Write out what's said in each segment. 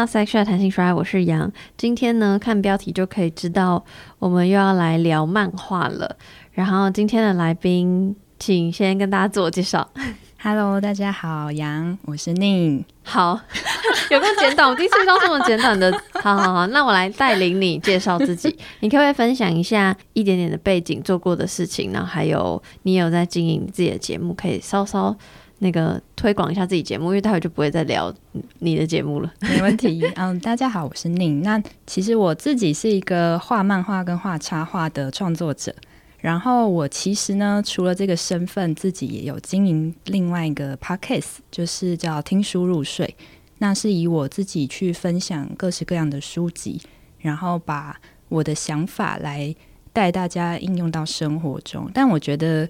到 Sexual 弹性说爱，我是杨。今天呢，看标题就可以知道，我们又要来聊漫画了。然后今天的来宾，请先跟大家自我介绍。Hello，大家好，杨，我是宁。好，有没有简短？我第一次遇到这么简短的。好好好，那我来带领你介绍自己。你可不可以分享一下一点点的背景、做过的事情？然后还有你有在经营自己的节目，可以稍稍那个推广一下自己节目，因为待会就不会再聊你的节目了。没问题。嗯，大家好，我是宁。那其实我自己是一个画漫画跟画插画的创作者。然后我其实呢，除了这个身份，自己也有经营另外一个 podcast，就是叫听书入睡。那是以我自己去分享各式各样的书籍，然后把我的想法来带大家应用到生活中。但我觉得，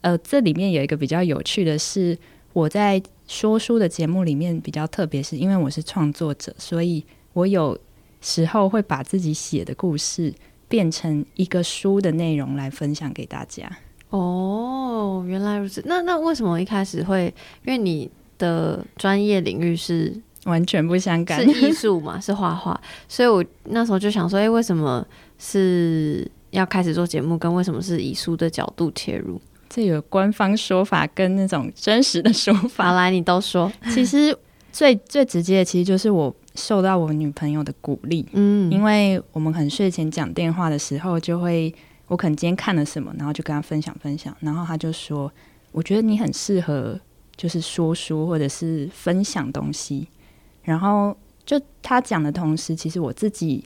呃，这里面有一个比较有趣的是，我在说书的节目里面比较特别，是因为我是创作者，所以我有时候会把自己写的故事。变成一个书的内容来分享给大家。哦，原来如此。那那为什么一开始会？因为你的专业领域是完全不相干，是艺术嘛，是画画。所以我那时候就想说，哎、欸，为什么是要开始做节目？跟为什么是以书的角度切入？这有官方说法跟那种真实的说法。好，来，你都说。其实最最直接的，其实就是我。受到我女朋友的鼓励，嗯，因为我们可能睡前讲电话的时候，就会我可能今天看了什么，然后就跟她分享分享，然后她就说，我觉得你很适合，就是说书或者是分享东西。然后就她讲的同时，其实我自己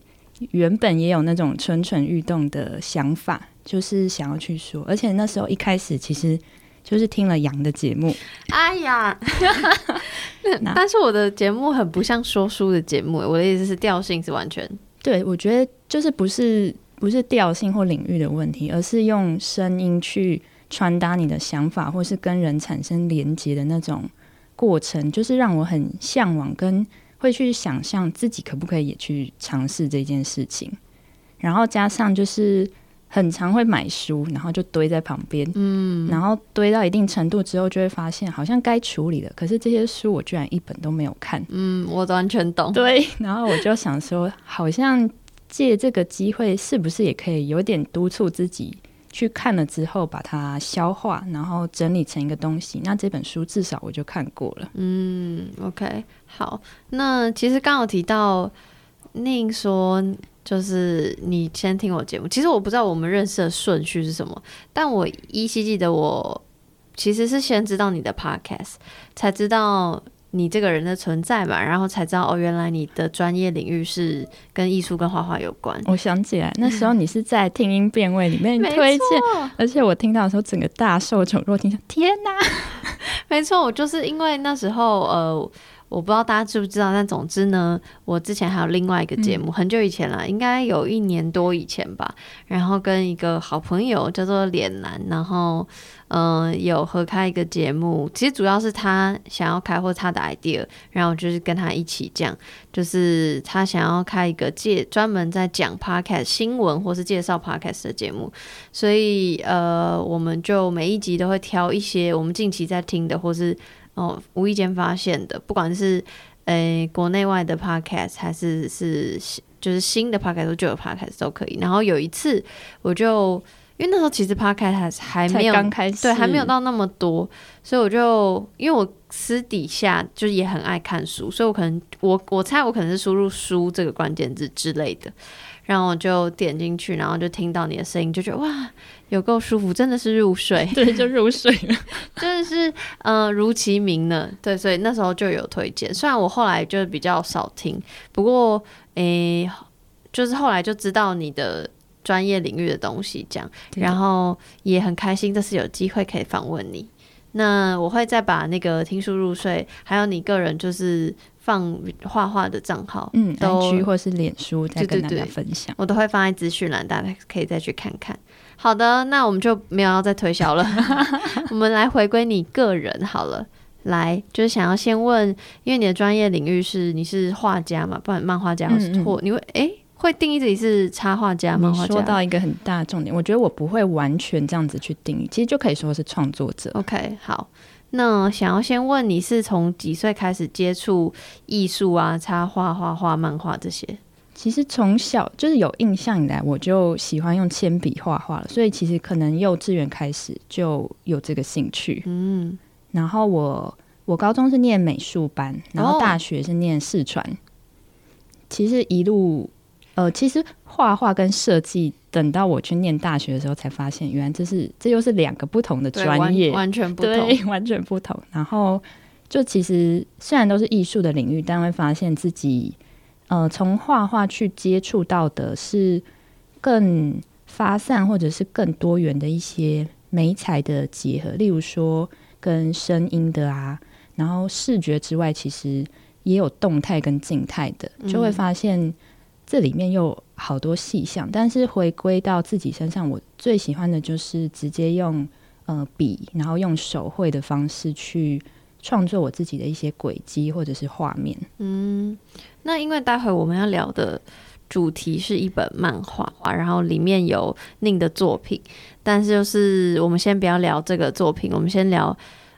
原本也有那种蠢蠢欲动的想法，就是想要去说，而且那时候一开始其实。就是听了杨的节目，哎呀，但是我的节目很不像说书的节目，我的意思是调性是完全对，我觉得就是不是不是调性或领域的问题，而是用声音去传达你的想法，或是跟人产生连接的那种过程，就是让我很向往，跟会去想象自己可不可以也去尝试这件事情，然后加上就是。很常会买书，然后就堆在旁边，嗯，然后堆到一定程度之后，就会发现好像该处理了。可是这些书我居然一本都没有看，嗯，我完全懂。对，然后我就想说，好像借这个机会，是不是也可以有点督促自己去看了之后，把它消化，然后整理成一个东西。那这本书至少我就看过了。嗯，OK，好。那其实刚好提到宁说。就是你先听我节目，其实我不知道我们认识的顺序是什么，但我依稀记得我其实是先知道你的 podcast，才知道你这个人的存在嘛，然后才知道哦，原来你的专业领域是跟艺术跟画画有关。我想起来，那时候你是在听音辨位里面推荐，而且我听到的时候整个大受宠若惊，天哪！没错，我就是因为那时候呃。我不知道大家知不知道，但总之呢，我之前还有另外一个节目，嗯、很久以前了，应该有一年多以前吧。然后跟一个好朋友叫做脸男，然后嗯、呃，有合开一个节目。其实主要是他想要开，或他的 idea，然后就是跟他一起讲，就是他想要开一个介专门在讲 podcast 新闻或是介绍 podcast 的节目。所以呃，我们就每一集都会挑一些我们近期在听的，或是。哦，无意间发现的，不管是诶、欸、国内外的 podcast，还是是就是新的 podcast 或旧的 podcast 都可以。然后有一次，我就因为那时候其实 podcast 还还没有刚开始，对，还没有到那么多，所以我就因为我私底下就是也很爱看书，所以我可能我我猜我可能是输入书这个关键字之类的。然后我就点进去，然后就听到你的声音，就觉得哇，有够舒服，真的是入睡，对，就入睡了，真的是呃如其名呢，对，所以那时候就有推荐。虽然我后来就比较少听，不过诶，就是后来就知道你的专业领域的东西，这样，然后也很开心，这次有机会可以访问你。那我会再把那个听书入睡，还有你个人就是。放画画的账号，嗯，都 IG 或是脸书，再跟大家分享，我都会放在资讯栏，大家可以再去看看。好的，那我们就没有要再推销了，我们来回归你个人好了。来，就是想要先问，因为你的专业领域是你是画家嘛，不然漫画家或是或、嗯嗯、你会哎、欸、会定义自己是插画家吗？说到一个很大的重点，我觉得我不会完全这样子去定义，其实就可以说是创作者。OK，好。那想要先问你是从几岁开始接触艺术啊，插画、画画、漫画这些？其实从小就是有印象以来，我就喜欢用铅笔画画了，所以其实可能幼稚园开始就有这个兴趣。嗯，然后我我高中是念美术班，然后大学是念视传。哦、其实一路呃，其实画画跟设计，等到我去念大学的时候才发现，原来这是这又是两个不同的专业，完全不同，对，完全不同。然后就其实虽然都是艺术的领域，但会发现自己。呃，从画画去接触到的是更发散或者是更多元的一些美材的结合，例如说跟声音的啊，然后视觉之外，其实也有动态跟静态的，就会发现这里面又好多细项。但是回归到自己身上，我最喜欢的就是直接用呃笔，然后用手绘的方式去。创作我自己的一些轨迹或者是画面。嗯，那因为待会我们要聊的主题是一本漫画，然后里面有宁的作品，但是就是我们先不要聊这个作品，我们先聊，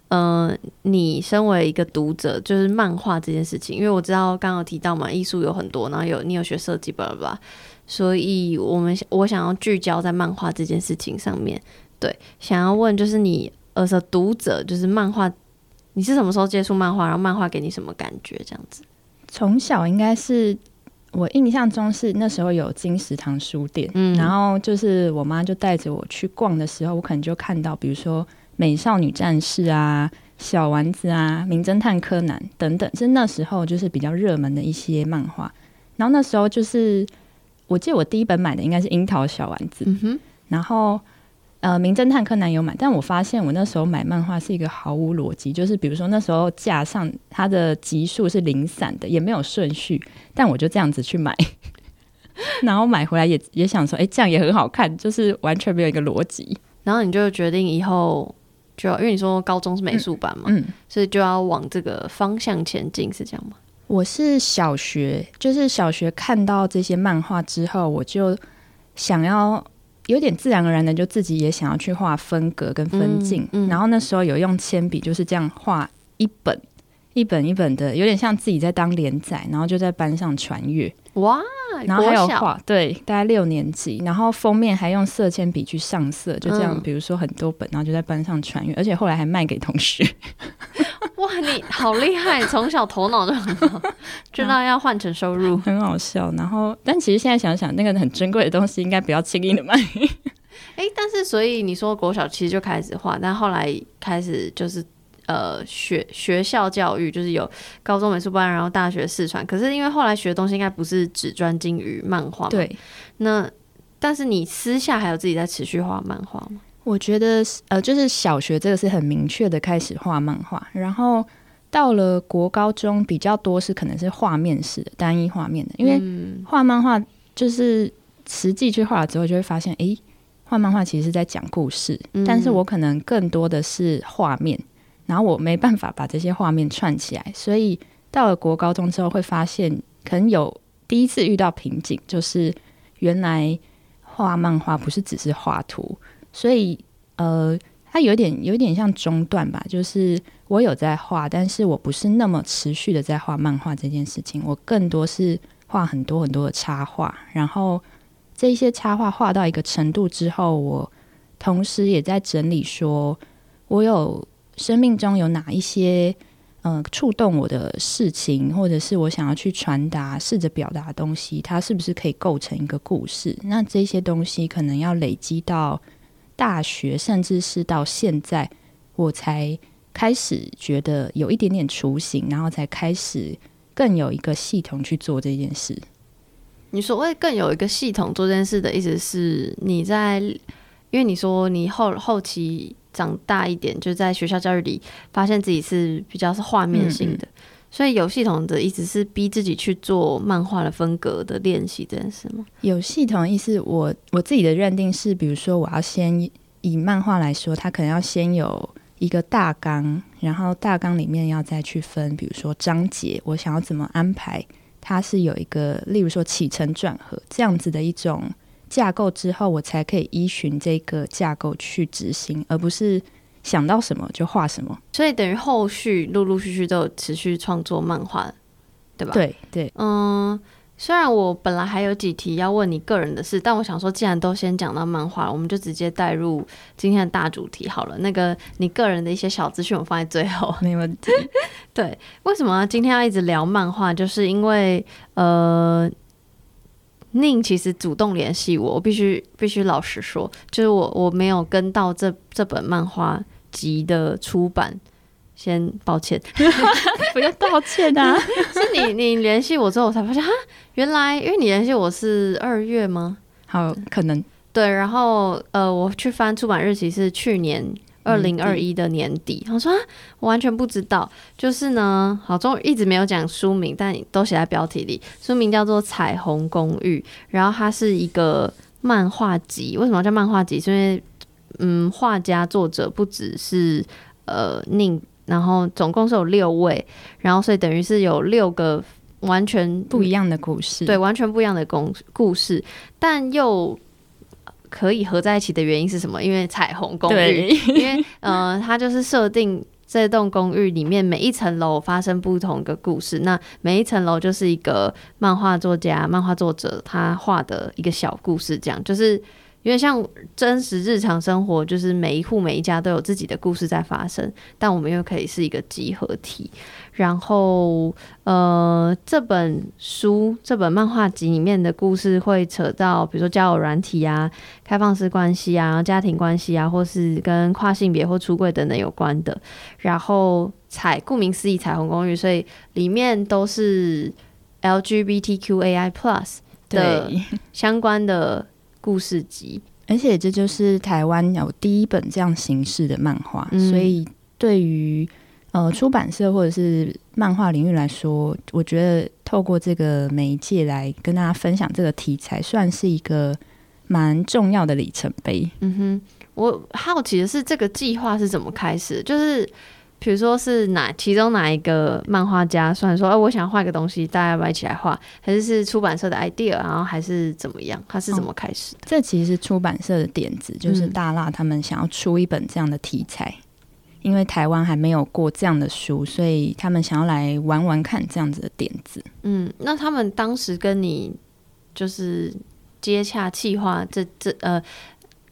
嗯、呃，你身为一个读者，就是漫画这件事情，因为我知道刚刚有提到嘛，艺术有很多，然后有你有学设计，巴拉巴拉，所以我们我想要聚焦在漫画这件事情上面。对，想要问就是你呃，是读者，就是漫画。你是什么时候接触漫画？然后漫画给你什么感觉？这样子，从小应该是我印象中是那时候有金石堂书店，嗯，然后就是我妈就带着我去逛的时候，我可能就看到，比如说美少女战士啊、小丸子啊、名侦探柯南等等，是那时候就是比较热门的一些漫画。然后那时候就是，我记得我第一本买的应该是樱桃小丸子，嗯哼，然后。呃，名侦探柯南有买，但我发现我那时候买漫画是一个毫无逻辑，就是比如说那时候架上它的集数是零散的，也没有顺序，但我就这样子去买，然后买回来也也想说，哎、欸，这样也很好看，就是完全没有一个逻辑。然后你就决定以后就要，因为你说高中是美术班嘛，所以就要往这个方向前进，是这样吗？我是小学，就是小学看到这些漫画之后，我就想要。有点自然而然的，就自己也想要去画分格跟分镜，嗯嗯、然后那时候有用铅笔，就是这样画一本一本一本的，有点像自己在当连载，然后就在班上传阅。哇！然后还有画，对，大概六年级，然后封面还用色铅笔去上色，就这样，比如说很多本，然后就在班上传阅，而且后来还卖给同学。哇，你好厉害！从小头脑就很好，知 道要换成收入，很好笑。然后，但其实现在想想，那个很珍贵的东西，应该不要轻易的卖。哎、欸，但是所以你说国小其实就开始画，但后来开始就是呃学学校教育，就是有高中美术班，然后大学四川。可是因为后来学的东西应该不是只专精于漫画，对。那但是你私下还有自己在持续画漫画吗？我觉得呃，就是小学这个是很明确的开始画漫画，然后到了国高中比较多是可能是画面式的单一画面的，因为画漫画就是实际去画了之后就会发现，诶，画漫画其实是在讲故事，但是我可能更多的是画面，然后我没办法把这些画面串起来，所以到了国高中之后会发现，可能有第一次遇到瓶颈，就是原来画漫画不是只是画图。所以，呃，它有点有点像中断吧，就是我有在画，但是我不是那么持续的在画漫画这件事情，我更多是画很多很多的插画，然后这些插画画到一个程度之后，我同时也在整理，说我有生命中有哪一些呃触动我的事情，或者是我想要去传达、试着表达的东西，它是不是可以构成一个故事？那这些东西可能要累积到。大学，甚至是到现在，我才开始觉得有一点点雏形，然后才开始更有一个系统去做这件事。你所谓更有一个系统做这件事的意思是，你在，因为你说你后后期长大一点，就在学校教育里发现自己是比较是画面性的。嗯嗯所以有系统的一直是逼自己去做漫画的风格的练习这件事吗？有系统的意思，我我自己的认定是，比如说我要先以漫画来说，它可能要先有一个大纲，然后大纲里面要再去分，比如说章节，我想要怎么安排，它是有一个，例如说起承转合这样子的一种架构之后，我才可以依循这个架构去执行，而不是想到什么就画什么，所以等于后续陆陆续续都有持续创作漫画，对吧？对对，嗯。虽然我本来还有几题要问你个人的事，但我想说，既然都先讲到漫画，我们就直接带入今天的大主题好了。那个你个人的一些小资讯，我放在最后。没问题。对，为什么今天要一直聊漫画？就是因为呃，宁其实主动联系我，我必须必须老实说，就是我我没有跟到这这本漫画集的出版。先抱歉，不要道歉啊！是你你联系我之后，我才发现哈，原来因为你联系我是二月吗？好，可能对。然后呃，我去翻出版日期是去年二零二一的年底。我、嗯、说我完全不知道，就是呢，好，终于一直没有讲书名，但都写在标题里。书名叫做《彩虹公寓》，然后它是一个漫画集。为什么叫漫画集？是因为嗯，画家作者不只是呃宁。然后总共是有六位，然后所以等于是有六个完全不一样的故事，对，完全不一样的故故事，但又可以合在一起的原因是什么？因为彩虹公寓，因为呃，它就是设定这栋公寓里面每一层楼发生不同的故事，那每一层楼就是一个漫画作家、漫画作者他画的一个小故事，这样就是。因为像真实日常生活，就是每一户每一家都有自己的故事在发生，但我们又可以是一个集合体。然后，呃，这本书这本漫画集里面的故事会扯到，比如说交友软体啊、开放式关系啊、家庭关系啊，或是跟跨性别或出柜等等有关的。然后彩，顾名思义，彩虹公寓，所以里面都是 LGBTQAI Plus 的相关的。故事集，而且这就是台湾有第一本这样形式的漫画，嗯，所以对于呃出版社或者是漫画领域来说，我觉得透过这个媒介来跟大家分享这个题材，算是一个蛮重要的里程碑。嗯哼，我好奇的是这个计划是怎么开始，就是。比如说是哪其中哪一个漫画家，算说，哎，我想画一个东西，大家要不要一起来画？还是是出版社的 idea，然后还是怎么样？它是怎么开始的？哦，这其实是出版社的点子，就是大辣他们想要出一本这样的题材，嗯，因为台湾还没有过这样的书，所以他们想要来玩玩看这样子的点子。嗯，那他们当时跟你就是接洽企划，这这呃，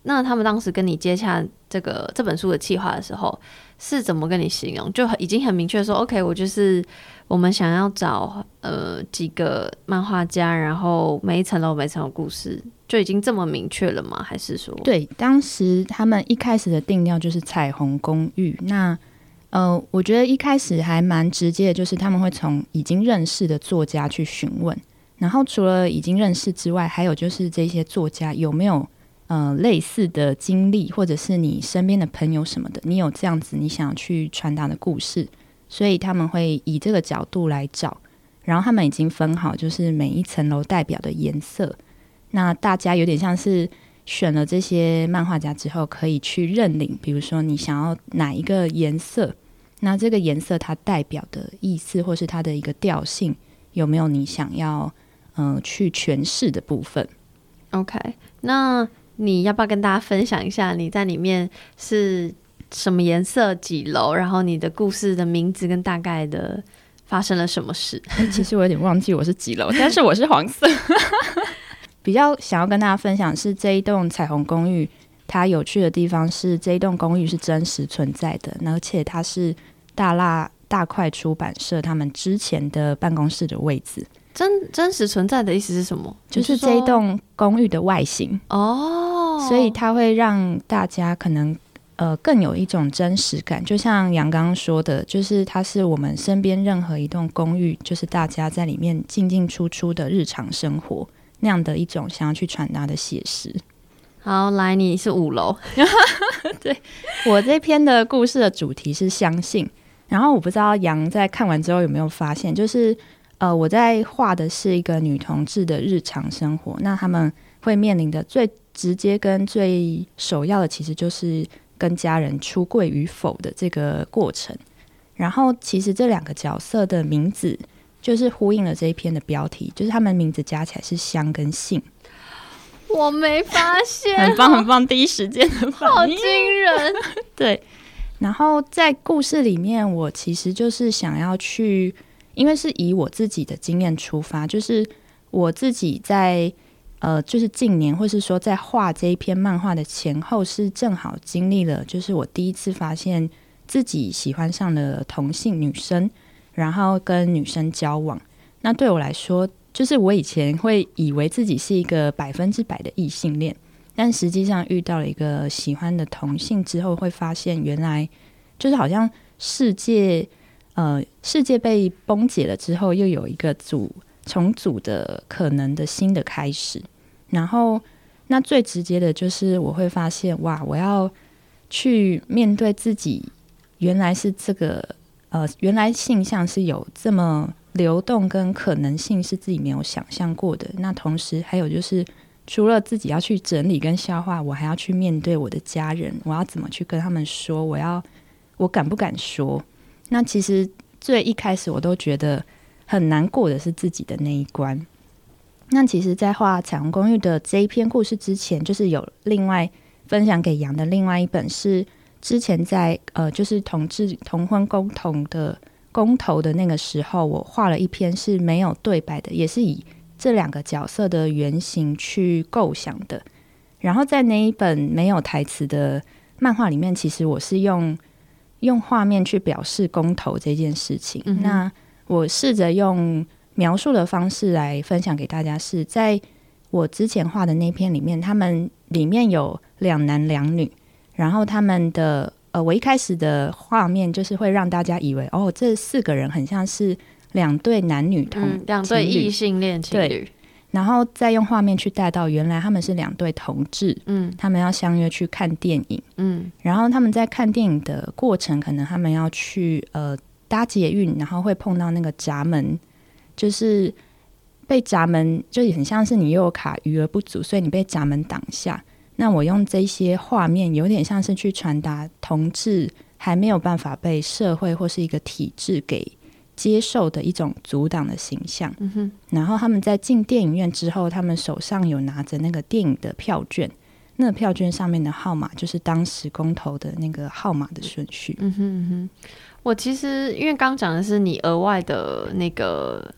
那他们当时跟你接洽这个这本书的企划的时候。是怎么跟你形容？就已经很明确说，OK，我就是我们想要找呃几个漫画家，然后每一层楼每层楼故事，就已经这么明确了吗？还是说，对，当时他们一开始的定调就是彩虹公寓。那呃，我觉得一开始还蛮直接的，就是他们会从已经认识的作家去询问，然后除了已经认识之外，还有就是这些作家有没有。呃，类似的经历，或者是你身边的朋友什么的，你有这样子你想要去传达的故事，所以他们会以这个角度来找。然后他们已经分好，就是每一层楼代表的颜色。那大家有点像是选了这些漫画家之后，可以去认领，比如说你想要哪一个颜色，那这个颜色它代表的意思，或是它的一个调性，有没有你想要嗯、呃、去诠释的部分？OK，那。你要不要跟大家分享一下你在里面是什么颜色、几楼，然后你的故事的名字跟大概的发生了什么事？其实我有点忘记我是几楼，但是我是黄色。比较想要跟大家分享是这一栋彩虹公寓，它有趣的地方是这一栋公寓是真实存在的，而且它是大辣大块出版社他们之前的办公室的位置。真真实存在的意思是什么？就是这一栋公寓的外形哦，所以它会让大家可能呃更有一种真实感。就像杨刚刚说的，就是它是我们身边任何一栋公寓，就是大家在里面进进出出的日常生活那样的一种想要去传达的写实。好，来，你是五楼，对，我这篇的故事的主题是相信。然后我不知道杨在看完之后有没有发现，就是。呃，我在画的是一个女同志的日常生活，那他们会面临的最直接跟最首要的，其实就是跟家人出柜与否的这个过程。然后，其实这两个角色的名字就是呼应了这一篇的标题，就是他们名字加起来是香跟性。我没发现，很棒很棒，第一时间的反应，好惊人。对，然后在故事里面，我其实就是想要去，因为是以我自己的经验出发，就是我自己在呃，就是近年或是说在画这一篇漫画的前后，是正好经历了，就是我第一次发现自己喜欢上了同性女生，然后跟女生交往。那对我来说，就是我以前会以为自己是一个百分之百的异性恋。但实际上遇到了一个喜欢的同性之后，会发现原来就是好像世界呃世界被崩解了之后，又有一个组重组的可能的新的开始。然后那最直接的就是我会发现哇，我要去面对自己原来是这个呃原来性向是有这么流动跟可能性，是自己没有想象过的。那同时还有就是。除了自己要去整理跟消化，我还要去面对我的家人。我要怎么去跟他们说？我要我敢不敢说？那其实最一开始我都觉得很难过的是自己的那一关。那其实，在画《彩虹公寓》的这一篇故事之前，就是有另外分享给杨的另外一本，是之前在呃，就是同志同婚公投的公投的那个时候，我画了一篇是没有对白的，也是以。这两个角色的原型去构想的，然后在那一本没有台词的漫画里面，其实我是用用画面去表示公投这件事情。那我试着用描述的方式来分享给大家，是在我之前画的那篇里面，他们里面有两男两女，然后他们的呃，我一开始的画面就是会让大家以为，哦，这四个人很像是。两对男女同，两对异性恋情侣，然后再用画面去带到原来他们是两对同志，嗯，他们要相约去看电影，嗯，然后他们在看电影的过程，可能他们要去呃搭捷运，然后会碰到那个闸门，就是被闸门就很像是你悠游卡余额不足，所以你被闸门挡下。那我用这些画面，有点像是去传达同志还没有办法被社会或是一个体制给。接受的一种阻挡的形象，嗯哼。然后他们在进电影院之后，他们手上有拿着那个电影的票券，那个票券上面的号码就是当时公投的那个号码的顺序。嗯哼嗯哼。我其实因为刚讲的是你额外的那个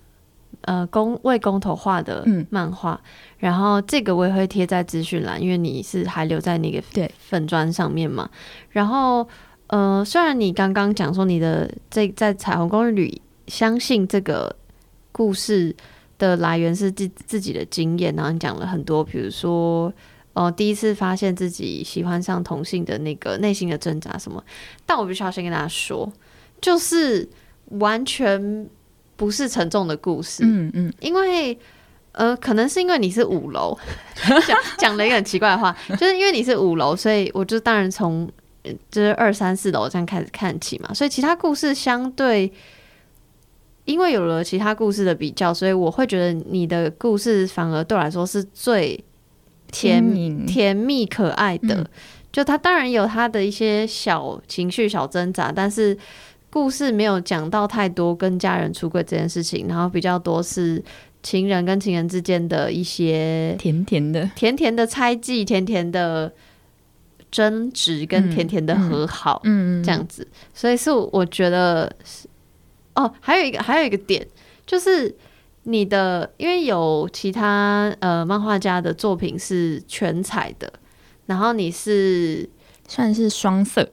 呃公为公投画的漫画，嗯，然后这个我也会贴在资讯栏，因为你是还留在那个对粉砖上面嘛。然后呃，虽然你刚刚讲说你的这在彩虹公寓里。相信这个故事的来源是自自己的经验，然后你讲了很多，比如说，哦，第一次发现自己喜欢上同性的那个内心的挣扎什么。但我必须要先跟大家说，就是完全不是沉重的故事，嗯嗯，因为呃，可能是因为你是五楼，讲讲了一个很奇怪的话，就是因为你是五楼，所以我就当然从就是二三四楼这样开始看起嘛，所以其他故事相对。因为有了其他故事的比较，所以我会觉得你的故事反而对我来说是最甜甜蜜可爱的。嗯。就他当然有他的一些小情绪、小挣扎，但是故事没有讲到太多跟家人出轨这件事情，然后比较多是情人跟情人之间的一些甜甜的、甜甜的猜忌、甜甜的争执跟甜甜的和好，嗯，这样子。所以是我觉得。哦，还有一个，还有一个点，就是你的，因为有其他呃漫画家的作品是全彩的，然后你是算是双色，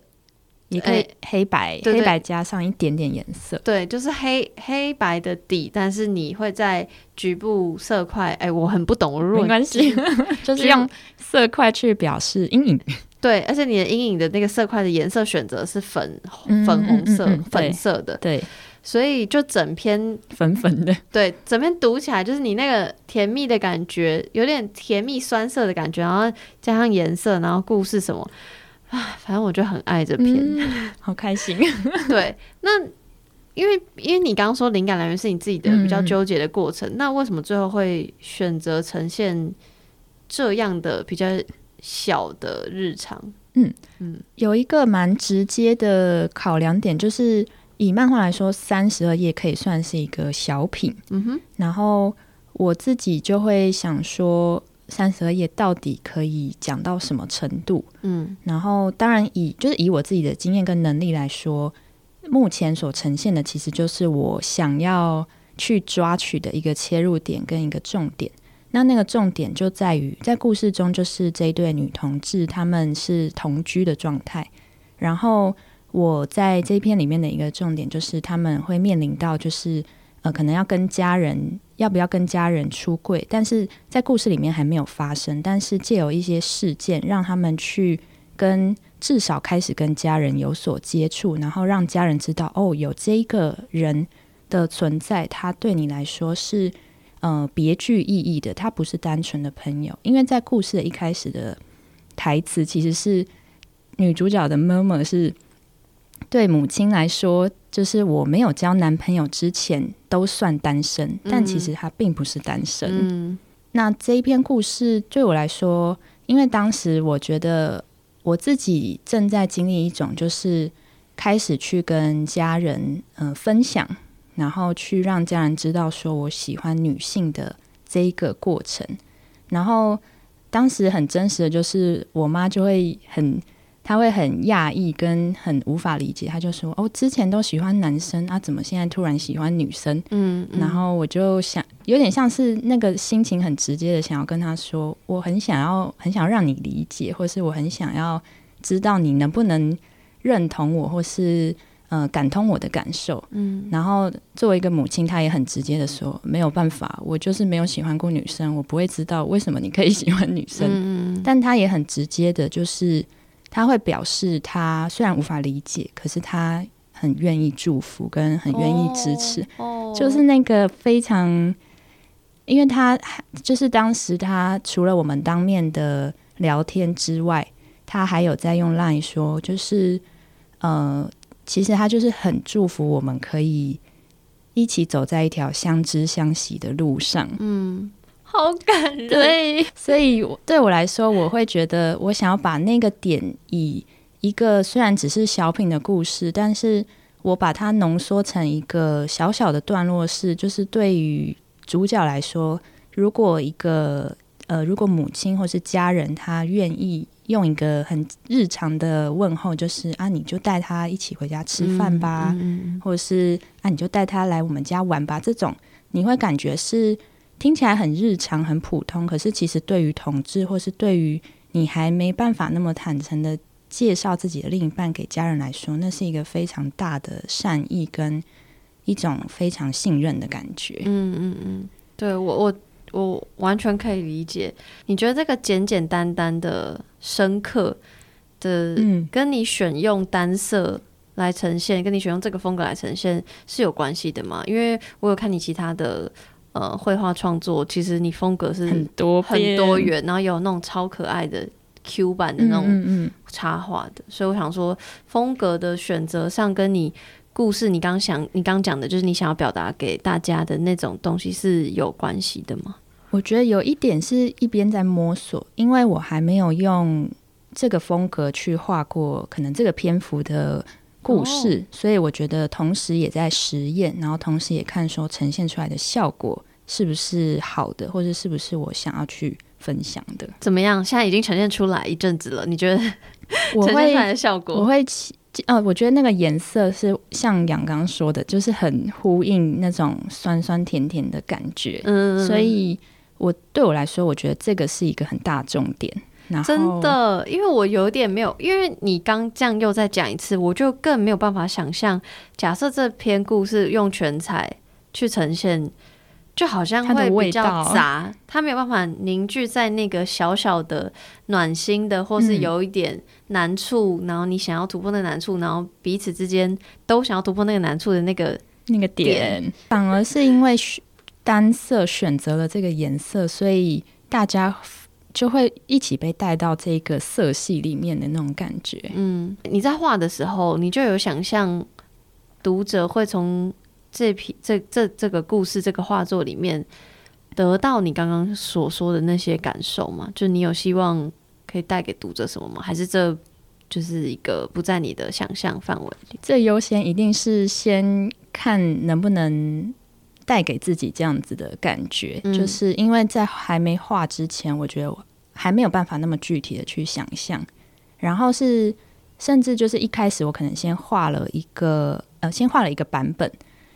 你可以黑白，黑白加上一点点颜色，对，就是黑黑白的底，但是你会在局部色块，哎，我很不懂，没关系，就是用色块去表示阴影，对，而且你的阴影的那个色块的颜色选择是粉粉红色、粉色的，对。对所以就整篇粉粉的，对，整篇读起来就是你那个甜蜜的感觉，有点甜蜜酸涩的感觉，然后加上颜色，然后故事什么啊，反正我就很爱这篇，嗯、好开心。对，那因为因为你刚刚说灵感来源是你自己的比较纠结的过程，嗯、那为什么最后会选择呈现这样的比较小的日常？嗯嗯，有一个蛮直接的考量点就是。以漫画来说，三十二页可以算是一个小品。嗯哼，然后我自己就会想说，三十二页到底可以讲到什么程度？嗯，然后当然以就是以我自己的经验跟能力来说，目前所呈现的其实就是我想要去抓取的一个切入点跟一个重点。那那个重点就在于在故事中，就是这一对女同志他们是同居的状态。然后我在这一篇里面的一个重点就是他们会面临到就是呃可能要跟家人。要不要跟家人出柜？但是在故事里面还没有发生。但是借由一些事件，让他们去跟至少开始跟家人有所接触，然后让家人知道哦，有这一个人的存在，他对你来说是呃别具意义的，他不是单纯的朋友。因为在故事的一开始的台词，其实是女主角的妈妈是对母亲来说。就是我没有交男朋友之前都算单身，但其实她并不是单身。嗯，那这一篇故事对我来说，因为当时我觉得我自己正在经历一种，就是开始去跟家人嗯、呃、分享，然后去让家人知道说我喜欢女性的这一个过程。然后当时很真实的就是，我妈就会很。他会很讶异，跟很无法理解。他就说：“哦，之前都喜欢男生啊，怎么现在突然喜欢女生？”嗯，嗯，然后我就想，有点像是那个心情很直接的，想要跟他说：“我很想要，很想要让你理解，或是我很想要知道你能不能认同我，或是呃感通我的感受。”嗯，然后作为一个母亲，她也很直接的说：“没有办法，我就是没有喜欢过女生，我不会知道为什么你可以喜欢女生。”嗯，但她也很直接的，就是。他会表示，他虽然无法理解，可是他很愿意祝福，跟很愿意支持。哦，就是那个非常，因为他就是当时他除了我们当面的聊天之外，他还有在用 Line 说，就是呃，其实他就是很祝福我们可以一起走在一条相知相惜的路上。嗯。好感人，对，所以对我来说，我会觉得我想要把那个点以一个虽然只是小品的故事，但是我把它浓缩成一个小小的段落，是就是对于主角来说，如果一个呃，如果母亲或是家人他愿意用一个很日常的问候，就是啊，你就带他一起回家吃饭吧，嗯嗯嗯、或者是啊，你就带他来我们家玩吧，这种你会感觉是。听起来很日常、很普通，可是其实对于同志，或是对于你还没办法那么坦诚的介绍自己的另一半给家人来说，那是一个非常大的善意跟一种非常信任的感觉。嗯嗯嗯，对我我我完全可以理解。你觉得这个简简单单的深刻的，嗯，跟你选用单色来呈现，跟你选用这个风格来呈现是有关系的吗？因为我有看你其他的。呃，绘画创作其实你风格是很多很多元，然后有那种超可爱的 Q 版的那种插画的，嗯嗯嗯，所以我想说，风格的选择上跟你故事你刚想你刚讲的，就是你想要表达给大家的那种东西是有关系的吗？我觉得有一点是一边在摸索，因为我还没有用这个风格去画过可能这个篇幅的故事，所以我觉得同时也在实验，然后同时也看说呈现出来的效果是不是好的，或者是不是我想要去分享的。怎么样？现在已经呈现出来一阵子了，你觉得呈现出来的效果？我会起，呃，我觉得那个颜色是像杨刚说的，就是很呼应那种酸酸甜甜的感觉。嗯，所以我对我来说，我觉得这个是一个很大重点。真的，因为我有点没有，因为你刚这样又再讲一次，我就更没有办法想象。假设这篇故事用全彩去呈现，就好像会比较杂，它，它没有办法凝聚在那个小小的暖心的，或是有一点难处，嗯、然后你想要突破那个难处，然后彼此之间都想要突破那个难处的那个那个点，反而是因为单色选择了这个颜色，所以大家。就会一起被带到这个色系里面的那种感觉。嗯，你在画的时候，你就有想象读者会从这批这这这个故事这个画作里面得到你刚刚所说的那些感受吗？就你有希望可以带给读者什么吗？还是这就是一个不在你的想象范围里？最优先一定是先看能不能带给自己这样子的感觉，嗯、就是因为在还没画之前，我觉得我还没有办法那么具体的去想象，然后是甚至就是一开始我可能先画了一个呃，先画了一个版本，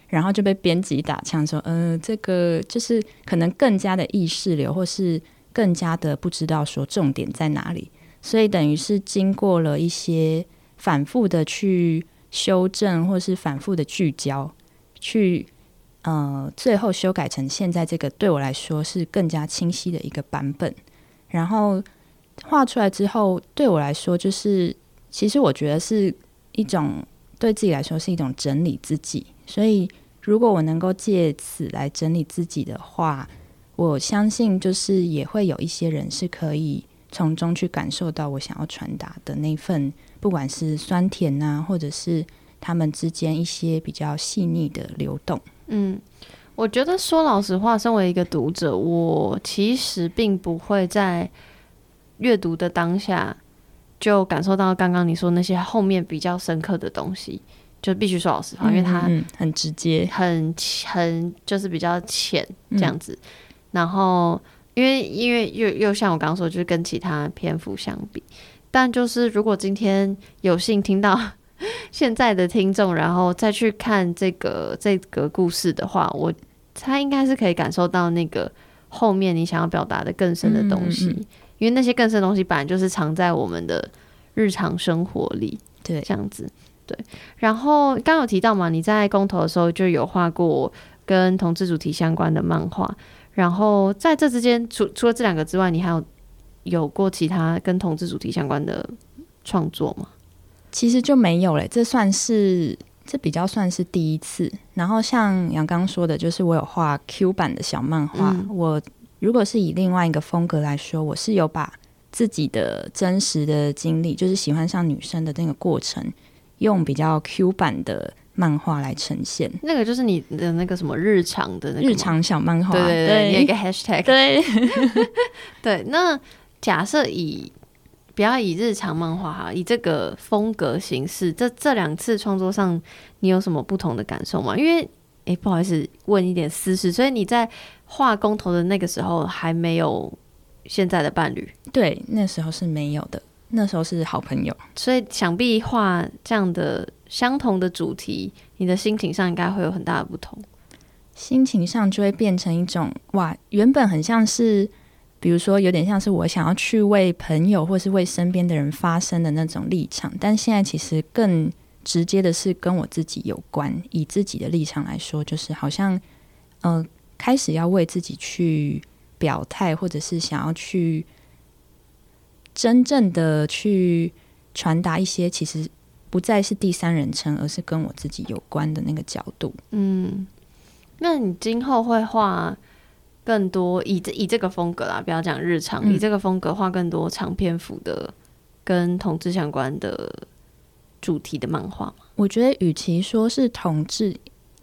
然后就被编辑打枪说，嗯、呃，这个就是可能更加的意识流，或是更加的不知道说重点在哪里，所以等于是经过了一些反复的去修正，或是反复的聚焦，去。呃，最后修改成现在这个，对我来说是更加清晰的一个版本。然后画出来之后，对我来说就是，其实我觉得是一种对自己来说是一种整理自己。所以，如果我能够借此来整理自己的话，我相信就是也会有一些人是可以从中去感受到我想要传达的那份，不管是酸甜啊，或者是他们之间一些比较细腻的流动。嗯，我觉得说老实话，身为一个读者，我其实并不会在阅读的当下就感受到刚刚你说那些后面比较深刻的东西，就必须说老实话，因为它很直接，很很就是比较浅这样子。嗯、然后，因为因为又又像我刚刚说，就是跟其他篇幅相比，但就是如果今天有幸听到。现在的听众，然后再去看这个这个故事的话，我他应该是可以感受到那个后面你想要表达的更深的东西，嗯嗯嗯，因为那些更深的东西本来就是藏在我们的日常生活里，对，这样子，对。然后刚刚有提到嘛，你在公投的时候就有画过跟同志主题相关的漫画，然后在这之间，除除了这两个之外，你还有有过其他跟同志主题相关的创作吗？其实就没有嘞，这算是这比较算是第一次。然后像杨刚说的，就是我有画 Q 版的小漫画。嗯、我如果是以另外一个风格来说，我是有把自己的真实的经历，就是喜欢上女生的那个过程，用比较 Q 版的漫画来呈现。那个就是你的那个什么日常的那日常小漫画，对对对，有一个 hashtag。对 对，那假设以。不要以日常漫画哈，以这个风格形式，这这两次创作上，你有什么不同的感受吗？因为，哎、欸，不好意思，问一点私事，所以你在画工头的那个时候还没有现在的伴侣？对，那时候是没有的，那时候是好朋友，所以想必画这样的相同的主题，你的心情上应该会有很大的不同，心情上就会变成一种哇，原本很像是。比如说，有点像是我想要去为朋友或是为身边的人发声的那种立场，但现在其实更直接的是跟我自己有关。以自己的立场来说，就是好像，嗯、开始要为自己去表态，或者是想要去真正的去传达一些，其实不再是第三人称，而是跟我自己有关的那个角度。嗯，那你今后会画？更多以这以这个风格啦，不要讲日常，嗯、以这个风格画更多长篇幅的跟同志相关的主题的漫画。我觉得，与其说是同志，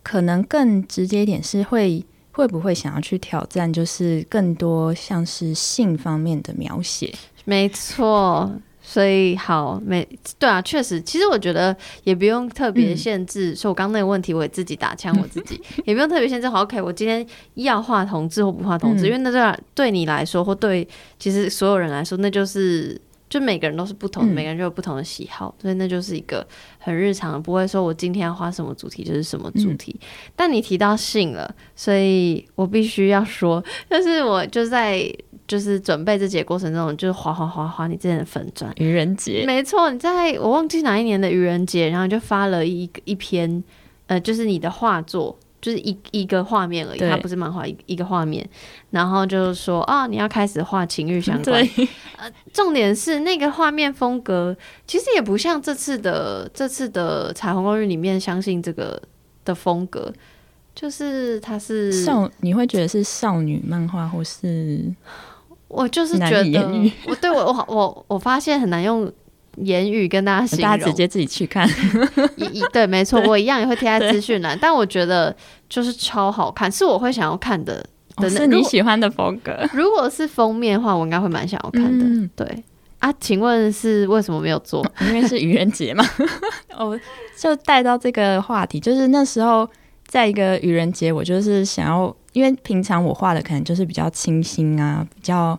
可能更直接一点是会会不会想要去挑战，就是更多像是性方面的描写。没错。所以好，每对啊，确实，其实我觉得也不用特别限制。嗯、说我刚刚那个问题，我也自己打枪我自己，也不用特别限制。好，OK，我今天要画同志或不画同志，嗯、因为那对对你来说，或对其实所有人来说，那就是就每个人都是不同每个人就有不同的喜好，所以那就是一个很日常的，不会说我今天要画什么主题就是什么主题。嗯、但你提到性了，所以我必须要说，就是我就在。就是准备这节过程中，就是划划划划你之前的粉砖，愚人节，没错，你在我忘记哪一年的愚人节，然后就发了一一篇，呃，就是你的画作，就是一一个画面而已，它不是漫画，一一个画面，然后就是说啊，你要开始画情欲相关，对。呃，重点是那个画面风格其实也不像这次的这次的彩虹公寓里面相信这个的风格，就是它是少，你会觉得是少女漫画或是？我就是觉得，我对我我我我发现很难用言语跟大家形容，大家直接自己去看。一对，没错，我一样也会贴在资讯栏。但我觉得就是超好看，是我会想要看的。的是你喜欢的风格。如果是封面的话，我应该会蛮想要看的。对啊，请问是为什么没有做？因为是愚人节嘛。我 就带到这个话题，就是那时候在一个愚人节，我就是想要，因为平常我画的可能就是比较清新啊，比较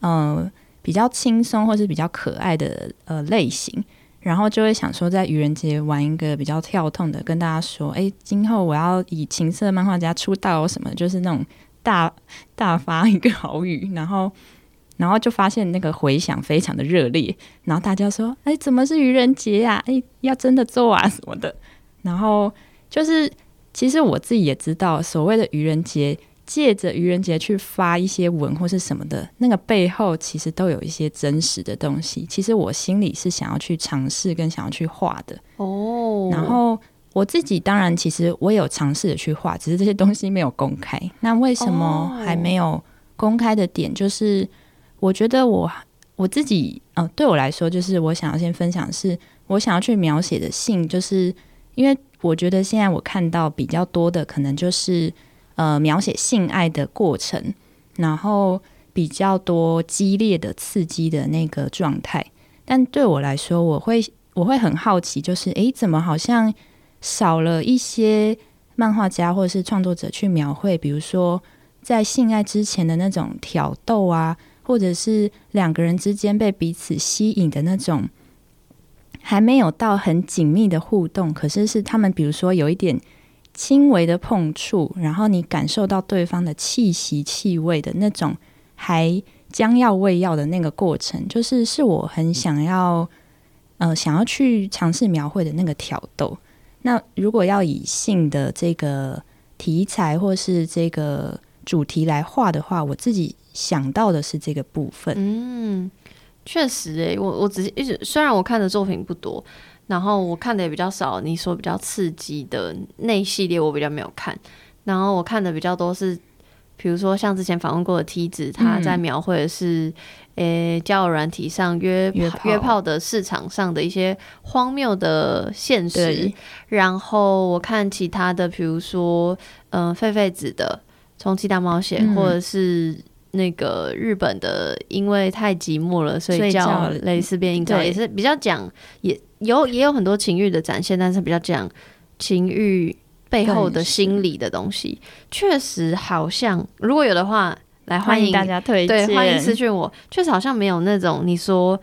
呃比较轻松或是比较可爱的呃类型，然后就会想说在愚人节玩一个比较跳痛的，跟大家说，哎，今后我要以情色漫画家出道什么，就是那种大大发一个豪语，然后。然后就发现那个回响非常的热烈，然后大家说：“哎，怎么是愚人节呀？哎，要真的做啊什么的。”然后就是，其实我自己也知道，所谓的愚人节，借着愚人节去发一些文或是什么的，那个背后其实都有一些真实的东西。其实我心里是想要去尝试跟想要去画的哦。然后我自己当然，其实我有尝试的去画，只是这些东西没有公开。那为什么还没有公开的点就是？我觉得我我自己，嗯、呃，对我来说，就是我想要先分享的是，我想要去描写的性，就是因为我觉得现在我看到比较多的，可能就是呃描写性爱的过程，然后比较多激烈的刺激的那个状态。但对我来说，我会我会很好奇，就是诶，怎么好像少了一些漫画家或者是创作者去描绘，比如说在性爱之前的那种挑逗啊。或者是两个人之间被彼此吸引的那种，还没有到很紧密的互动，可是是他们比如说有一点轻微的碰触，然后你感受到对方的气息、气味的那种，还将要喂药的那个过程，就是是我很想要，呃，想要去尝试描绘的那个挑逗。那如果要以性的这个题材或是这个主题来画的话，我自己。想到的是这个部分，嗯，确实诶，我我只是一直虽然我看的作品不多，然后我看的也比较少，你说比较刺激的那系列我比较没有看，然后我看的比较多是，比如说像之前访问过的梯子，他在描绘的是，诶、嗯，交友软体上约约炮，约炮的市场上的一些荒谬的现实，然后我看其他的，比如说，嗯、呃，狒狒子的充气大冒险，嗯、或者是。那个日本的，因为太寂寞了，所以叫蕾丝边映照，也是比较讲，也有也有很多情欲的展现，但是比较讲情欲背后的心理的东西。确实好像如果有的话，来欢迎，欢迎大家推荐，对，欢迎私讯我。确实好像没有那种你说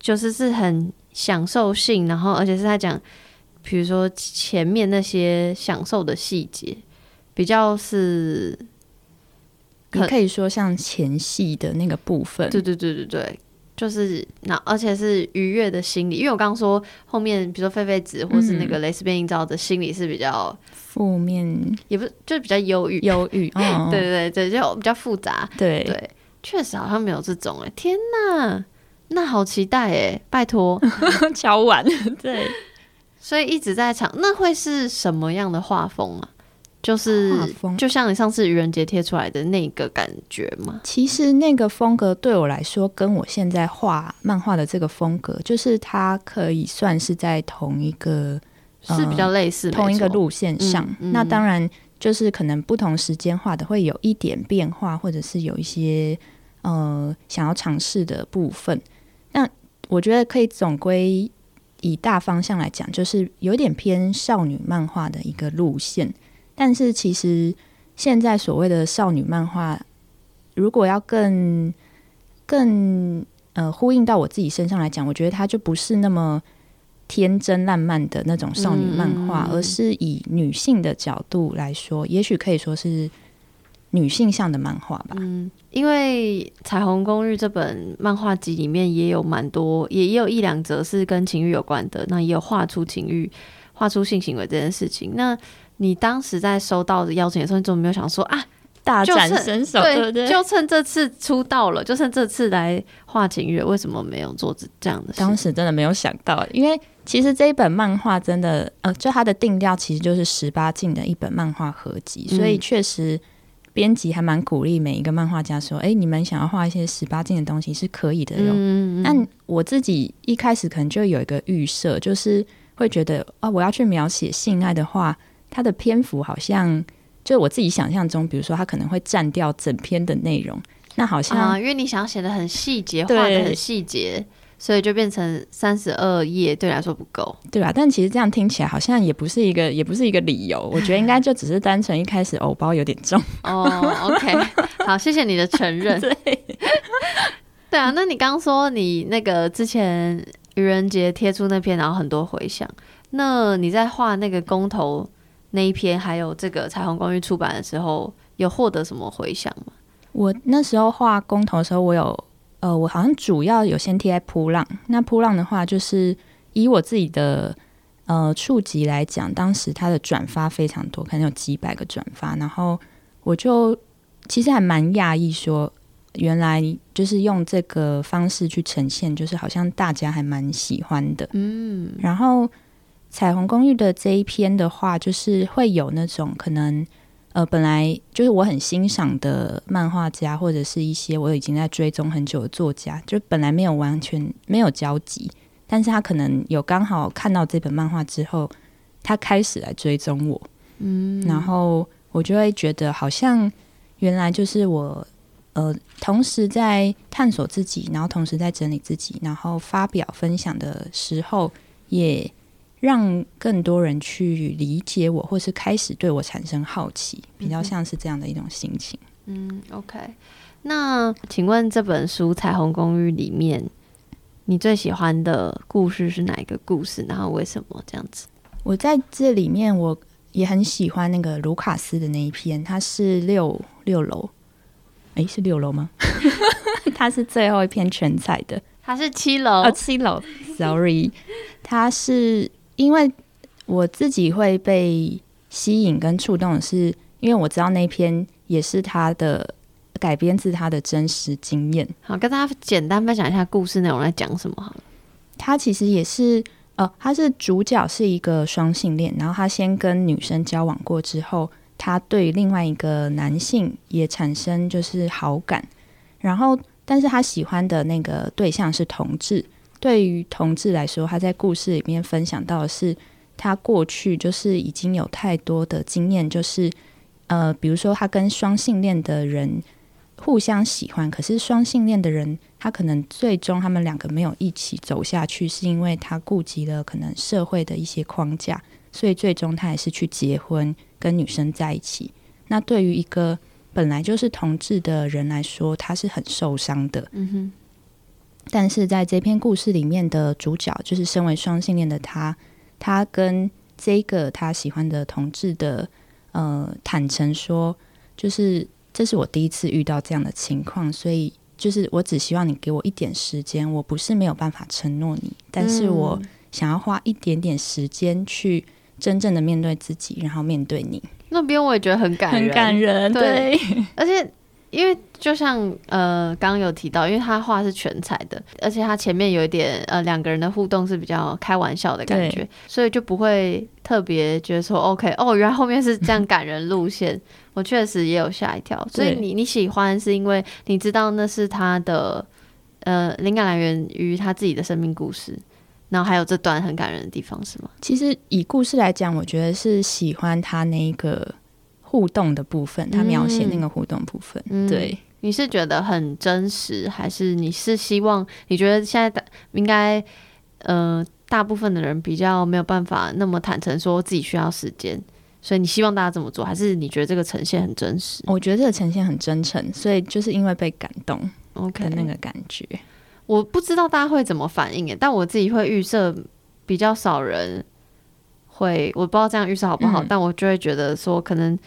就是是很享受性，然后而且是在讲，比如说前面那些享受的细节，比较是。你可以说像前戏的那个部分，对对对对对，就是那而且是愉悦的心理，因为我刚刚说后面，比如说狒狒子或是那个蕾丝边映照的心理是比较负面，也不是就是比较忧郁，忧郁，哦、对对对，就比较复杂，对。对，确实好像没有这种哎，天呐，那好期待哎，拜托 敲碗，对，所以一直在场，那会是什么样的画风啊？就是就像你上次愚人节贴出来的那个感觉吗？其实那个风格对我来说，跟我现在画漫画的这个风格，就是它可以算是在同一个是比较类似、呃、同一个路线上。嗯嗯、那当然就是可能不同时间画的会有一点变化，或者是有一些呃想要尝试的部分。那我觉得可以总归以大方向来讲，就是有点偏少女漫画的一个路线。但是其实现在所谓的少女漫画，如果要更更呃呼应到我自己身上来讲，我觉得它就不是那么天真烂漫的那种少女漫画，嗯、而是以女性的角度来说，也许可以说是女性向的漫画吧。嗯，因为《彩虹公寓》这本漫画集里面也有蛮多，也也有一两则是跟情欲有关的，那也有画出情欲、画出性行为这件事情。那你当时在收到的邀请的时候，你怎么没有想说啊，大展身手，对？就趁这次出道了，就趁这次来画情月，为什么没有做这样的事？当时真的没有想到，因为其实这一本漫画真的，呃，就它的定调其实就是十八禁的一本漫画合集，嗯、所以确实编辑还蛮鼓励每一个漫画家说，哎、欸，你们想要画一些十八禁的东西是可以的哟。嗯，但我自己一开始可能就有一个预设，就是会觉得啊，我要去描写性爱的话。它的篇幅好像，就我自己想象中，比如说它可能会占掉整篇的内容，那好像、啊、因为你想要写的很细节，画的很细节，所以就变成三十二页，对你来说不够，对吧？但其实这样听起来好像也不是一个，也不是一个理由。我觉得应该就只是单纯一开始偶包有点重。哦，OK，好，谢谢你的承认。对，对啊，那你刚刚说你那个之前愚人节贴出那篇，然后很多回响。那你在画那个公投那一篇，还有这个彩虹公寓出版的时候，有获得什么回响吗？我那时候画公投的时候，我有。呃，我好像主要有先贴在扑浪。那扑浪的话，就是以我自己的呃触及来讲，当时它的转发非常多，可能有几百个转发。然后我就其实还蛮讶异，说原来就是用这个方式去呈现，就是好像大家还蛮喜欢的。嗯。然后彩虹公寓的这一篇的话，就是会有那种可能。呃，本来就是我很欣赏的漫画家，或者是一些我已经在追踪很久的作家，就本来没有完全没有交集，但是他可能有刚好看到这本漫画之后，他开始来追踪我，嗯，然后我就会觉得好像原来就是我，呃，同时在探索自己，然后同时在整理自己，然后发表分享的时候也。让更多人去理解我，或是开始对我产生好奇，比较像是这样的一种心情。嗯，OK。那请问这本书《彩虹公寓》里面，你最喜欢的故事是哪一个故事？然后为什么这样子？我在这里面，我也很喜欢那个卢卡斯的那一篇，它是六六楼，诶，是六楼吗？它是最后一篇全彩的，它是七楼，哦，七楼，Sorry，它是。因为我自己会被吸引跟触动的是，因为我知道那篇也是他的改编自他的真实经验。好，跟大家简单分享一下故事内容，在讲什么好了。他其实也是，呃，他是主角是一个双性恋，然后他先跟女生交往过之后，他对另外一个男性也产生就是好感，然后但是他喜欢的那个对象是同志。对于同志来说，他在故事里面分享到的是，他过去就是已经有太多的经验，就是呃，比如说他跟双性恋的人互相喜欢，可是双性恋的人他可能最终他们两个没有一起走下去，是因为他顾及了可能社会的一些框架，所以最终他还是去结婚跟女生在一起。那对于一个本来就是同志的人来说，他是很受伤的。嗯哼。但是在这篇故事里面的主角，就是身为双性恋的他，他跟这个他喜欢的同志的呃坦诚说，就是这是我第一次遇到这样的情况，所以就是我只希望你给我一点时间，我不是没有办法承诺你，但是我想要花一点点时间去真正的面对自己，然后面对你。那边我也觉得很感人，很感人，对，对而且。因为就像呃刚刚有提到，因为他画是全彩的，而且他前面有一点呃两个人的互动是比较开玩笑的感觉，所以就不会特别觉得说 OK 哦，原来后面是这样感人路线，我确实也有吓一跳。所以你你喜欢是因为你知道那是他的呃灵感来源于他自己的生命故事，然后还有这段很感人的地方是吗？其实以故事来讲，我觉得是喜欢他那一个。互动的部分，他描写那个互动部分，嗯、对，你是觉得很真实，还是你是希望？你觉得现在大应该，呃，大部分的人比较没有办法那么坦诚说自己需要时间，所以你希望大家这么做，还是你觉得这个呈现很真实？我觉得这个呈现很真诚，所以就是因为被感动，OK 那个感觉.我不知道大家会怎么反应诶，但我自己会预设比较少人会，我不知道这样预设好不好，嗯、但我就会觉得说可能。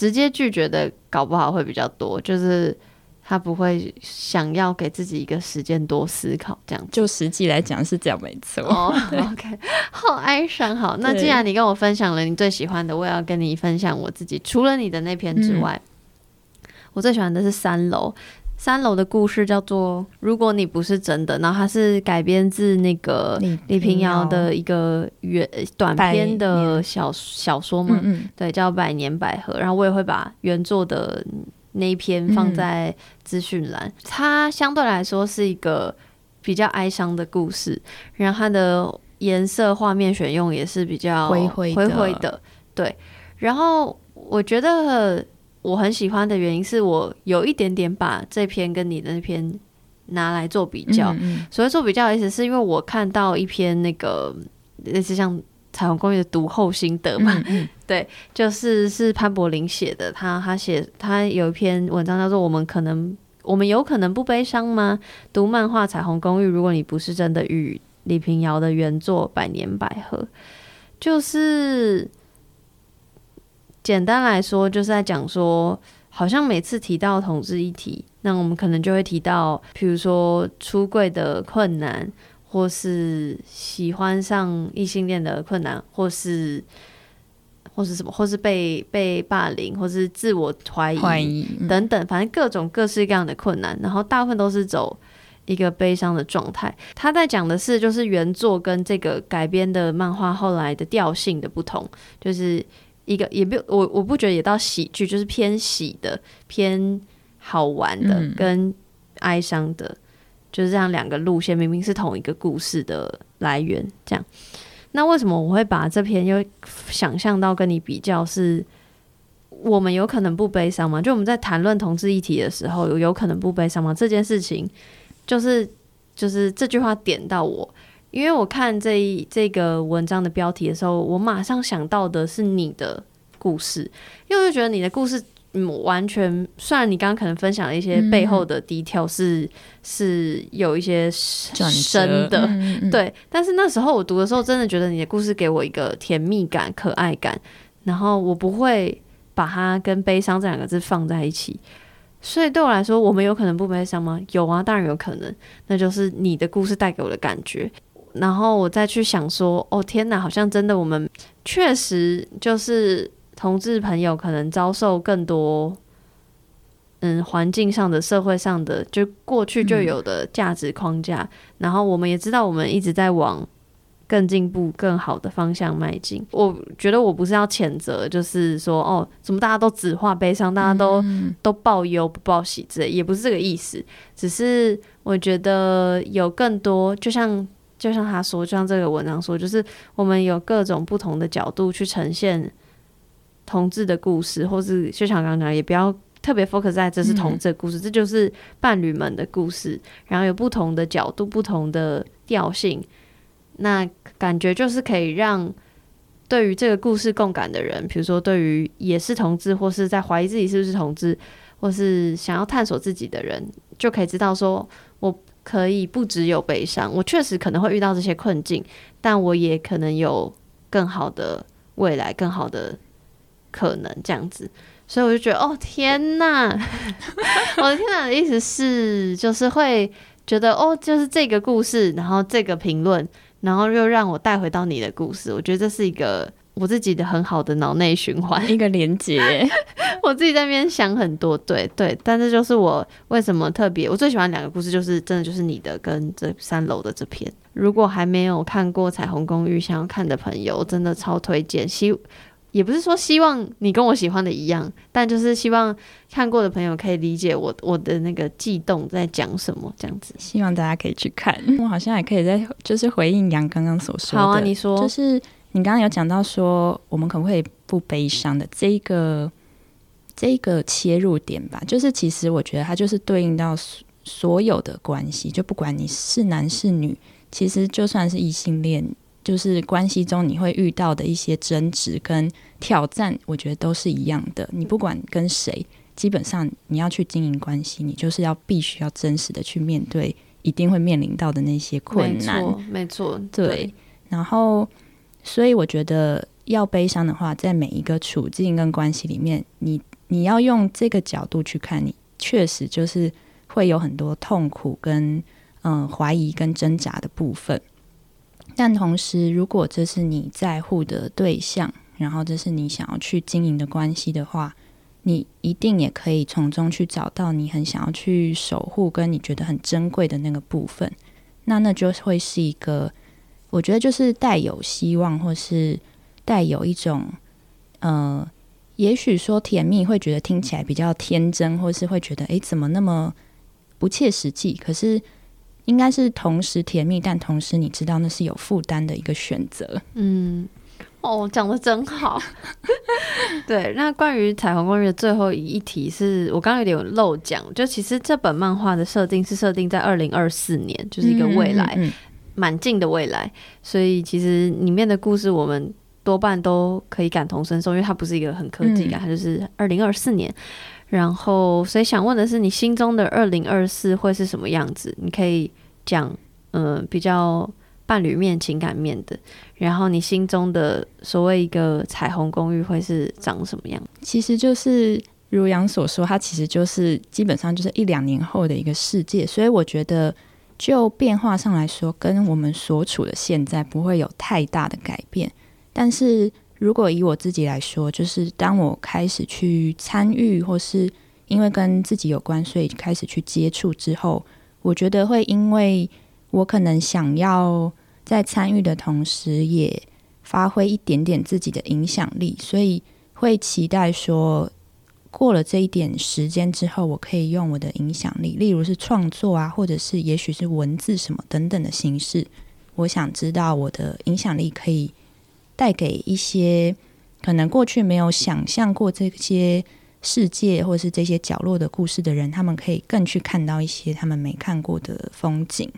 直接拒绝的搞不好会比较多，就是他不会想要给自己一个时间多思考这样。就实际来讲是这样没错。哦，OK，好哀伤。好，那既然你跟我分享了你最喜欢的，我也要跟你分享我自己。除了你的那篇之外，嗯、我最喜欢的是三楼。三楼的故事叫做《如果你不是真的》，然后它是改编自那个李平遥的一个原短篇的小小说嘛，嗯嗯对，叫《百年百合》。然后我也会把原作的那一篇放在资讯栏。嗯、它相对来说是一个比较哀伤的故事，然后它的颜色、画面选用也是比较灰灰灰灰的。对，然后我觉得。我很喜欢的原因是我有一点点把这篇跟你的那篇拿来做比较。嗯嗯，所谓做比较的意思，是因为我看到一篇那个类似像彩虹公寓的读后心得嘛，对，就是是潘柏林写的，他他写他有一篇文章叫做《我们可能我们有可能不悲伤吗？读漫画《彩虹公寓》，如果你不是真的与李平遥的原作《百年百合》，就是简单来说，就是在讲说，好像每次提到同志议题，那我们可能就会提到，譬如说出柜的困难，或是喜欢上异性恋的困难，或是或是什么，或是被被霸凌，或是自我怀疑，怀疑等等，反正各种各式各样的困难，然后大部分都是走一个悲伤的状态。他在讲的是，就是原作跟这个改编的漫画后来的调性的不同，就是。一个也不我我不觉得也到喜剧，就是偏喜的、偏好玩的跟哀伤的，嗯、就是这样两个路线，明明是同一个故事的来源。这样，那为什么我会把这篇又想象到跟你比较？是我们有可能不悲伤吗？就我们在谈论同志议题的时候，有有可能不悲伤吗？这件事情就是就是这句话点到我。因为我看这一这个文章的标题的时候，我马上想到的是你的故事，因为我就觉得你的故事，嗯，完全虽然你刚刚可能分享了一些背后的 detail 是、嗯、是有一些深的，嗯嗯、对，但是那时候我读的时候，真的觉得你的故事给我一个甜蜜感、可爱感，然后我不会把它跟悲伤这两个字放在一起，所以对我来说，我们有可能不悲伤吗？有啊，当然有可能，那就是你的故事带给我的感觉。然后我再去想说，哦天哪，好像真的我们确实就是同志朋友可能遭受更多，嗯，环境上的、社会上的，就过去就有的价值框架。嗯、然后我们也知道，我们一直在往更进步、更好的方向迈进。我觉得我不是要谴责，就是说，哦，怎么大家都只画悲伤，大家都、嗯、都报忧不报喜之类，也不是这个意思。只是我觉得有更多，就像。就像他说，就像这个文章说，就是我们有各种不同的角度去呈现同志的故事，或是就像刚刚讲，也不要特别 focus 在这是同志的故事，嗯、这就是伴侣们的故事。然后有不同的角度、不同的调性，那感觉就是可以让对于这个故事共感的人，比如说对于也是同志，或是在怀疑自己是不是同志，或是想要探索自己的人，就可以知道说，我。可以不只有悲伤，我确实可能会遇到这些困境，但我也可能有更好的未来，更好的可能这样子，所以我就觉得，哦天哪，我的天哪的意思是，就是会觉得，哦，就是这个故事，然后这个评论，然后又让我带回到你的故事，我觉得这是一个。我自己的很好的脑内循环，一个连接。我自己在那边想很多，对对，但是就是我为什么特别，我最喜欢两个故事，就是真的就是你的跟这三楼的这篇。如果还没有看过《彩虹公寓》，想要看的朋友，真的超推荐。希也不是说希望你跟我喜欢的一样，但就是希望看过的朋友可以理解我我的那个悸动在讲什么，这样子。希望大家可以去看。我好像也可以再就是回应杨刚刚所说的，好啊，你说就是。你刚刚有讲到说，我们可不可以不悲伤的这个这个切入点吧？就是其实我觉得它就是对应到所有的关系，就不管你是男是女，其实就算是异性恋，就是关系中你会遇到的一些争执跟挑战，我觉得都是一样的。你不管跟谁，基本上你要去经营关系，你就是要必须要真实的去面对一定会面临到的那些困难。没错，没错，对，对，然后。所以我觉得要悲伤的话，在每一个处境跟关系里面，你你要用这个角度去看，你确实就是会有很多痛苦跟嗯怀疑跟挣扎的部分。但同时，如果这是你在乎的对象，然后这是你想要去经营的关系的话，你一定也可以从中去找到你很想要去守护跟你觉得很珍贵的那个部分。那那就会是一个。我觉得就是带有希望，或是带有一种，呃，也许说甜蜜会觉得听起来比较天真，或是会觉得，诶，怎么那么不切实际？可是应该是同时甜蜜，但同时你知道那是有负担的一个选择。嗯，哦，讲的真好。对，那关于彩虹公寓的最后一题是我刚刚有点漏讲，就其实这本漫画的设定是设定在二零二四年，就是一个未来，蛮、嗯嗯嗯、近的未来。所以其实里面的故事我们多半都可以感同身受，因为它不是一个很科技感，嗯、它就是二零二四年。然后，所以想问的是，你心中的二零二四会是什么样子？你可以讲，嗯、呃，比较伴侣面、情感面的。然后，你心中的所谓一个彩虹公寓会是长什么样？其实就是如杨所说，它其实就是基本上就是一两年后的一个世界。所以，我觉得就变化上来说，跟我们所处的现在不会有太大的改变。但是，如果以我自己来说，就是当我开始去参与，或是因为跟自己有关，所以开始去接触之后，我觉得会因为我可能想要在参与的同时，也发挥一点点自己的影响力，所以会期待说，过了这一点时间之后，我可以用我的影响力，例如是创作啊，或者是也许是文字什么等等的形式，我想知道我的影响力可以。带给一些可能过去没有想象过这些世界或是这些角落的故事的人，他们可以更去看到一些他们没看过的风景。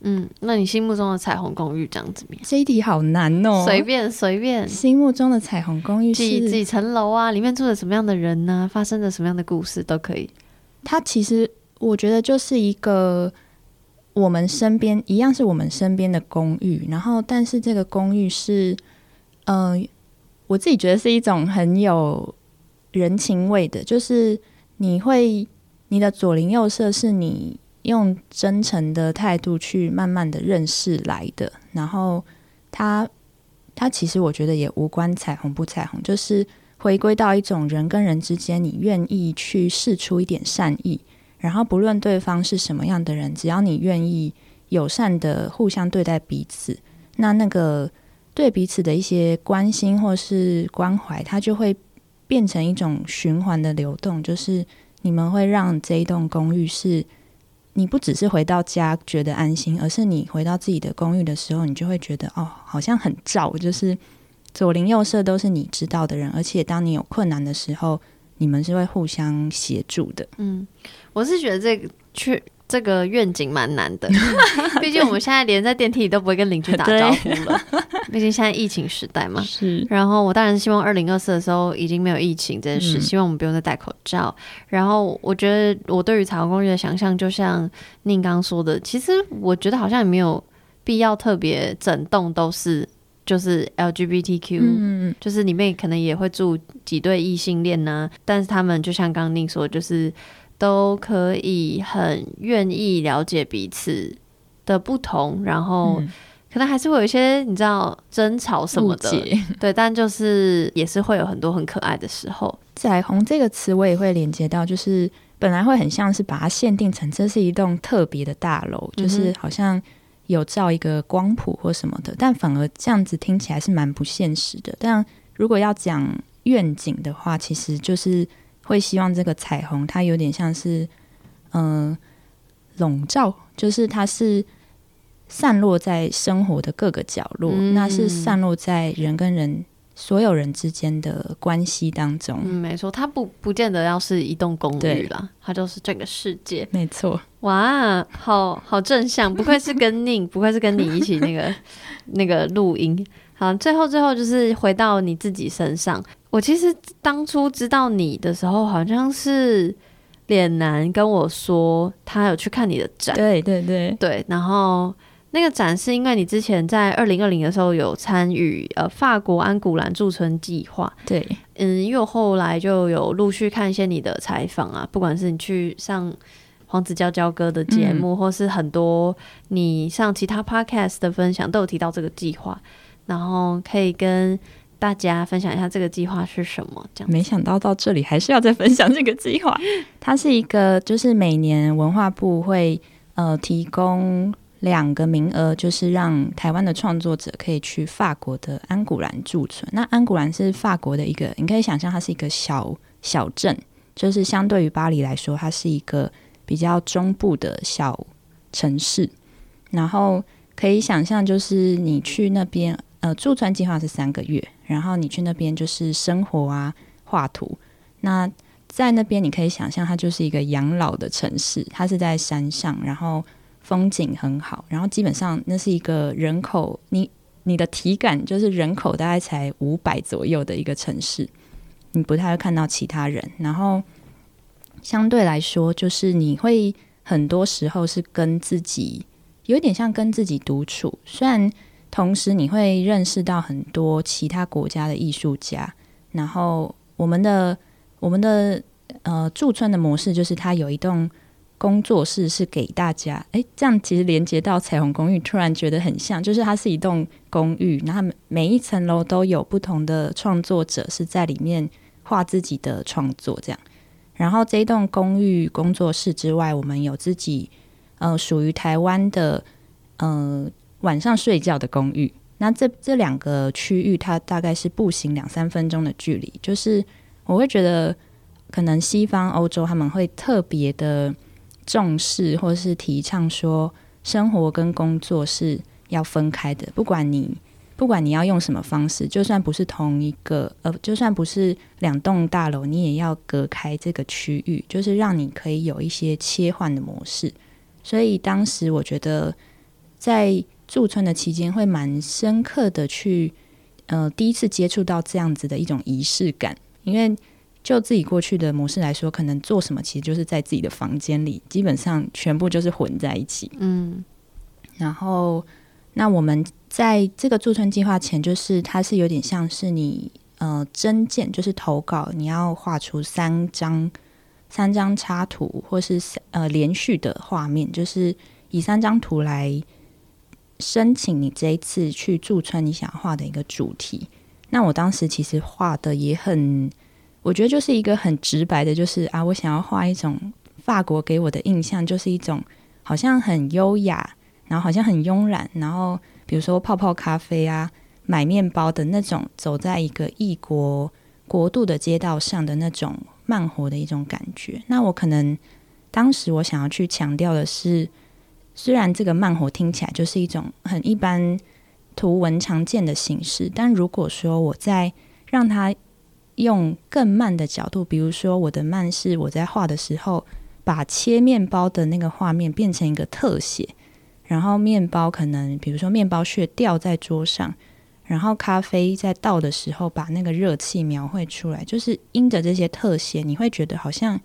嗯，那你心目中的彩虹公寓长怎么样？这一题好难哦。随便随便，心目中的彩虹公寓是几几层楼啊？里面住着什么样的人呢、啊？发生着什么样的故事都可以。它其实我觉得就是一个我们身边一样是我们身边的公寓，然后但是这个公寓是。嗯、呃，我自己觉得是一种很有人情味的，就是你会你的左邻右舍是你用真诚的态度去慢慢的认识来的，然后他他其实我觉得也无关彩虹不彩虹，就是回归到一种人跟人之间，你愿意去试出一点善意，然后不论对方是什么样的人，只要你愿意友善的互相对待彼此，那那个。对彼此的一些关心或是关怀，它就会变成一种循环的流动。就是你们会让这一栋公寓是，你不只是回到家觉得安心，而是你回到自己的公寓的时候，你就会觉得哦，好像很照。就是左邻右舍都是你知道的人，而且当你有困难的时候，你们是会互相协助的。嗯，我是觉得这个去。这个愿景蛮难的，毕竟我们现在连在电梯里都不会跟邻居打招呼了。毕竟现在疫情时代嘛。是。然后我当然是希望二零二四的时候已经没有疫情这件事，嗯，希望我们不用再戴口罩。然后我觉得我对于彩虹公寓的想象，就像宁刚说的，其实我觉得好像也没有必要特别整栋都是就是 LGBTQ，嗯，就是里面可能也会住几对异性恋呢，啊，但是他们就像刚刚宁说，就是。都可以很愿意了解彼此的不同，然后可能还是会有一些你知道争吵什么的，对，但就是也是会有很多很可爱的时候。彩虹这个词我也会连接到，就是本来会很像是把它限定成这是一栋特别的大楼，就是好像有照一个光谱或什么的，但反而这样子听起来是蛮不现实的。但如果要讲愿景的话，其实就是。会希望这个彩虹，它有点像是，嗯、呃，笼罩，就是它是散落在生活的各个角落，嗯、那是散落在人跟人所有人之间的关系当中。嗯，没错，它不不见得要是一栋公寓啦，它就是整个世界。没错，哇，好好正向，不愧是跟宁，不愧是跟你一起那个那个录音。好，最后最后就是回到你自己身上。我其实当初知道你的时候，好像是脸男跟我说他有去看你的展。对对对对，然后那个展是因为你之前在二零二零的时候有参与呃法国安古兰驻村计划。对，嗯，因为我后来就有陆续看一些你的采访啊，不管是你去上黄子佼佼哥的节目，嗯，或是很多你上其他 podcast 的分享，都有提到这个计划。然后可以跟大家分享一下这个计划是什么？这样，没想到到这里还是要再分享这个计划。它是一个，就是每年文化部会呃提供两个名额，就是让台湾的创作者可以去法国的安古兰驻村。那安古兰是法国的一个，你可以想象它是一个小小镇，就是相对于巴黎来说，它是一个比较中部的小城市。然后可以想象，就是你去那边。呃驻村计划是三个月，然后你去那边就是生活啊，画图。那在那边你可以想象，它就是一个养老的城市，它是在山上，然后风景很好，然后基本上那是一个人口，你你的体感就是人口大概才五百左右的一个城市，你不太会看到其他人，然后相对来说，就是你会很多时候是跟自己有点像跟自己独处，虽然同时你会认识到很多其他国家的艺术家，然后我们的。我们的呃驻村的模式就是，它有一栋工作室是给大家，诶，这样其实连接到彩虹公寓，突然觉得很像，就是它是一栋公寓，然后每一层楼都有不同的创作者是在里面画自己的创作，这样。然后这一栋公寓工作室之外，我们有自己呃属于台湾的呃晚上睡觉的公寓。那这这两个区域，它大概是步行两三分钟的距离，就是。我会觉得，可能西方欧洲他们会特别的重视，或是提倡说，生活跟工作是要分开的。不管你不管你要用什么方式，就算不是同一个，呃，就算不是两栋大楼，你也要隔开这个区域，就是让你可以有一些切换的模式。所以当时我觉得，在驻村的期间，会蛮深刻的去，呃，第一次接触到这样子的一种仪式感。因为就自己过去的模式来说，可能做什么其实就是在自己的房间里，基本上全部就是混在一起。嗯，然后那我们在这个驻村计划前，就是它是有点像是你呃征件，就是投稿，你要画出三张三张插图，或是呃连续的画面，就是以三张图来申请你这一次去驻村你想要画的一个主题。那我当时其实画的也很，我觉得就是一个很直白的，就是啊，我想要画一种法国给我的印象，就是一种好像很优雅，然后好像很慵懒，然后比如说泡泡咖啡啊，买面包的那种，走在一个异国国度的街道上的那种慢活的一种感觉。那我可能当时我想要去强调的是，虽然这个慢活听起来就是一种很一般。图文常见的形式，但如果说我在让它用更慢的角度，比如说我的慢是我在画的时候，把切面包的那个画面变成一个特写，然后面包可能比如说面包屑掉在桌上，然后咖啡在倒的时候把那个热气描绘出来，就是因着这些特写，你会觉得好像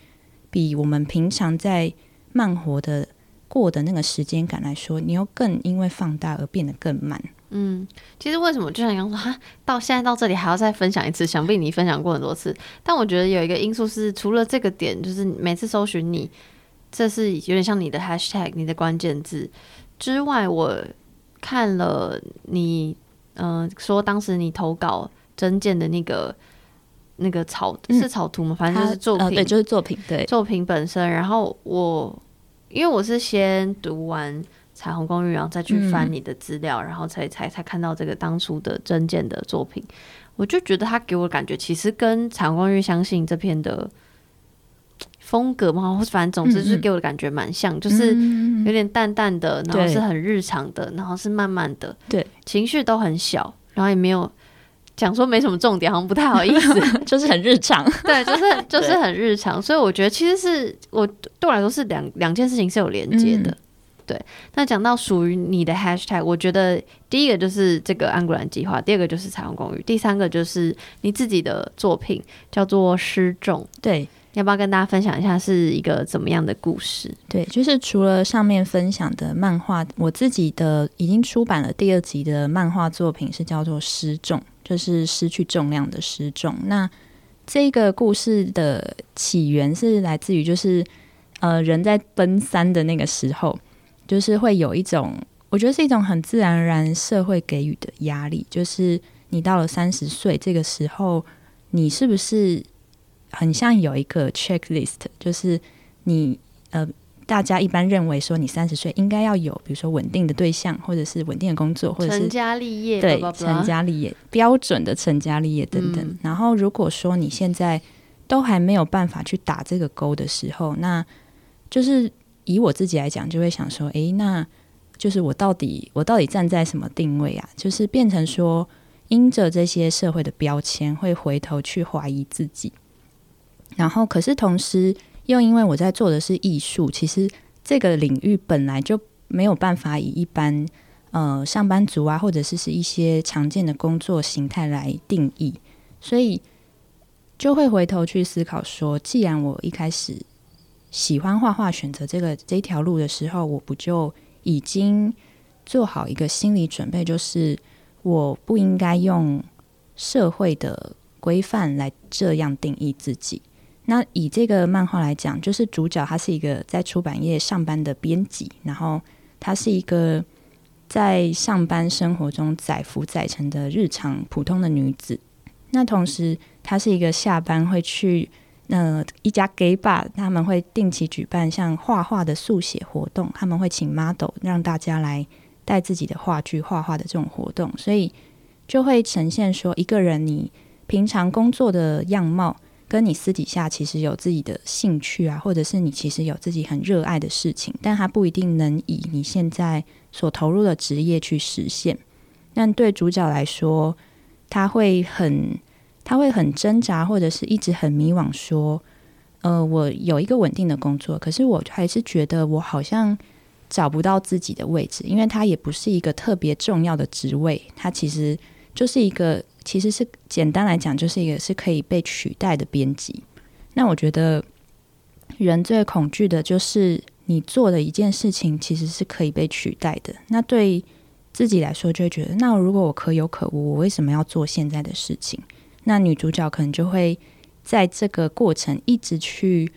比我们平常在慢活的过的那个时间感来说，你又更因为放大而变得更慢。嗯，其实为什么就像刚说哈，到现在到这里还要再分享一次？想必你分享过很多次，但我觉得有一个因素是，除了这个点，就是每次搜寻你，这是有点像你的 hashtag，你的关键字之外，我看了你，嗯、呃，说当时你投稿征件的那个那个草、嗯、是草图吗？反正就是作品，呃、对，就是作品，对，作品本身。然后我因为我是先读完。彩虹公寓，然后再去翻你的资料，嗯、然后才才才看到这个当初的真件的作品，我就觉得他给我的感觉其实跟彩虹公寓相信这篇的风格嘛，或反正总之就是给我的感觉蛮像，嗯、就是有点淡淡的，然后是很日常的，然后是慢慢的，对，情绪都很小，然后也没有讲说没什么重点，好像不太好意思，就是很日常，对，就是就是很日常，所以我觉得其实是我对我来说是两两件事情是有连接的。嗯。对，那讲到属于你的 hashtag，我觉得第一个就是这个安古兰计划，第二个就是彩虹公寓，第三个就是你自己的作品叫做失重。对，要不要跟大家分享一下是一个怎么样的故事？对，就是除了上面分享的漫画，我自己的已经出版了第二集的漫画作品是叫做失重，就是失去重量的失重。那这个故事的起源是来自于就是呃人在奔三的那个时候。就是会有一种，我觉得是一种很自然而然社会给予的压力。就是你到了三十岁这个时候，你是不是很像有一个 checklist？就是你呃，大家一般认为说你三十岁应该要有，比如说稳定的对象，或者是稳定的工作，或者是成家立业，对，成家立业标准的成家立业等等。嗯、然后如果说你现在都还没有办法去打这个勾的时候，那就是。以我自己来讲，就会想说，诶，那就是我到底我到底站在什么定位啊？就是变成说，因着这些社会的标签，会回头去怀疑自己。然后，可是同时又因为我在做的是艺术，其实这个领域本来就没有办法以一般呃上班族啊，或者是是一些常见的工作形态来定义，所以就会回头去思考说，既然我一开始喜欢画画，选择这个这条路的时候，我不就已经做好一个心理准备，就是我不应该用社会的规范来这样定义自己。那以这个漫画来讲，就是主角她是一个在出版业上班的编辑，然后她是一个在上班生活中载浮载沉的日常普通的女子。那同时，她是一个下班会去呃一家 gay bar，他们会定期举办像画画的速写活动，他们会请 model 让大家来带自己的画具画画的这种活动，所以就会呈现说一个人你平常工作的样貌。跟你私底下其实有自己的兴趣啊，或者是你其实有自己很热爱的事情，但它不一定能以你现在所投入的职业去实现。但对主角来说，他会很他会很挣扎，或者是一直很迷惘，说：“呃，我有一个稳定的工作，可是我还是觉得我好像找不到自己的位置，因为他也不是一个特别重要的职位，他其实就是一个。”其实是简单来讲，就是一个是可以被取代的编辑。那我觉得人最恐惧的就是你做的一件事情其实是可以被取代的。那对自己来说，就会觉得，那如果我可有可无，我为什么要做现在的事情？那女主角可能就会在这个过程一直去，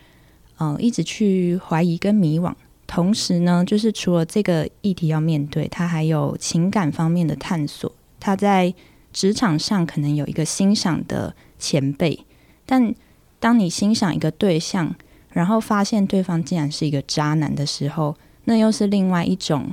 呃，一直去怀疑跟迷惘。同时呢，就是除了这个议题要面对，她还有情感方面的探索。他在职场上可能有一个欣赏的前辈，但当你欣赏一个对象，然后发现对方竟然是一个渣男的时候，那又是另外一种，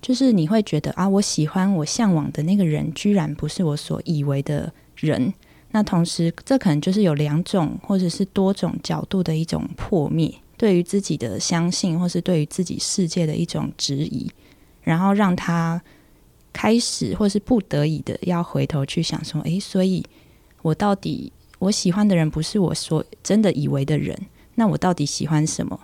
就是你会觉得啊，我喜欢我向往的那个人，居然不是我所以为的人。那同时，这可能就是有两种或者是多种角度的一种破灭，对于自己的相信，或是对于自己世界的一种质疑，然后让他。开始，或是不得已的要回头去想说，诶，所以我到底我喜欢的人不是我所真的以为的人，那我到底喜欢什么？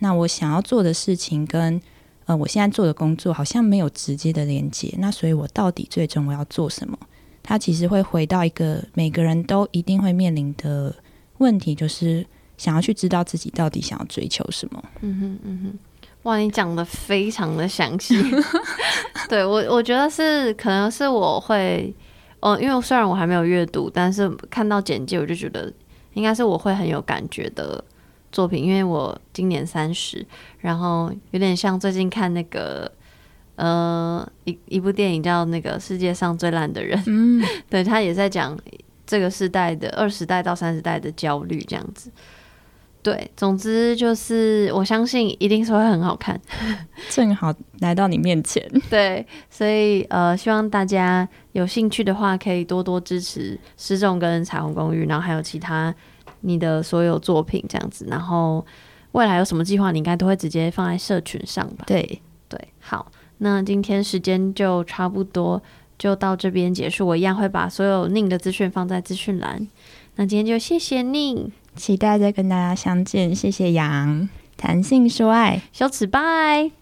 那我想要做的事情跟呃我现在做的工作好像没有直接的连接，那所以我到底最终我要做什么？他其实会回到一个每个人都一定会面临的问题，就是想要去知道自己到底想要追求什么。嗯哼，嗯哼。哇，你讲的非常的详细，对，我我觉得是可能是我会，哦，因为虽然我还没有阅读，但是看到简介我就觉得应该是我会很有感觉的作品，因为我今年三十，然后有点像最近看那个呃一一部电影叫那个世界上最烂的人，嗯，对，他也在讲这个世代的二十代到三十代的焦虑这样子。对，总之就是我相信一定是会很好看，正好来到你面前。对，所以呃，希望大家有兴趣的话，可以多多支持失重跟彩虹公寓，然后还有其他你的所有作品这样子。然后未来有什么计划，你应该都会直接放在社群上吧？对对，好，那今天时间就差不多，就到这边结束。我一样会把所有宁的资讯放在资讯栏。那今天就谢谢宁。期待再跟大家相见，谢谢杨，弹性说爱，修辞拜。